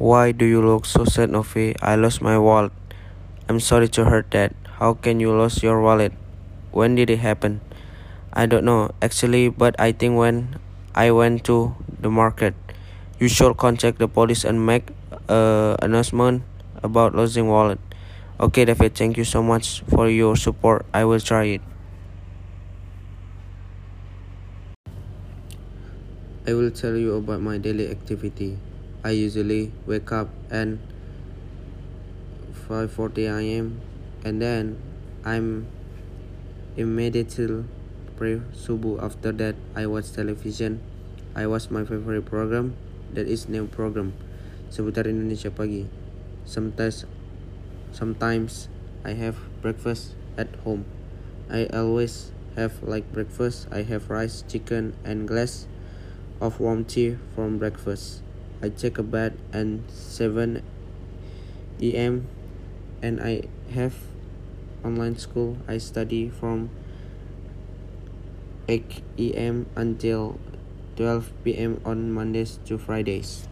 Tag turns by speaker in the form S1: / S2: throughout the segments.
S1: Why do you look so sad, Novi? I lost my wallet. I'm sorry to hear that. How can you lose your wallet? When did it happen? I don't know actually, but I think when I went to the market. You should contact the police and make an announcement about losing wallet. Okay, David, thank you so much for your support. I will try it. I will tell you about my daily activity. I usually wake up at 5:40 a.m. and then I'm immediately pray subuh. After that, I watch television. I watch my favorite program that is new program Seputar Indonesia Pagi. Sometimes sometimes I have breakfast at home. I always have like breakfast. I have rice, chicken and glass of warm tea from breakfast. I take a bath at 7 am and I have online school. I study from 8 am until 12 pm on Mondays to Fridays.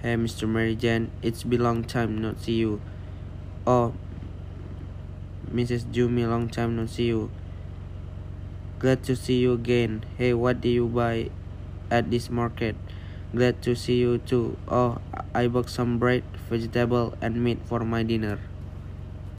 S1: Hey Mr. Mary Jane, it's been long time not see you. Oh, Mrs. Jumi, long time not see you. Glad to see you again. Hey, what did you buy at this market? Glad to see you too. Oh, I bought some bread, vegetable, and meat for my dinner.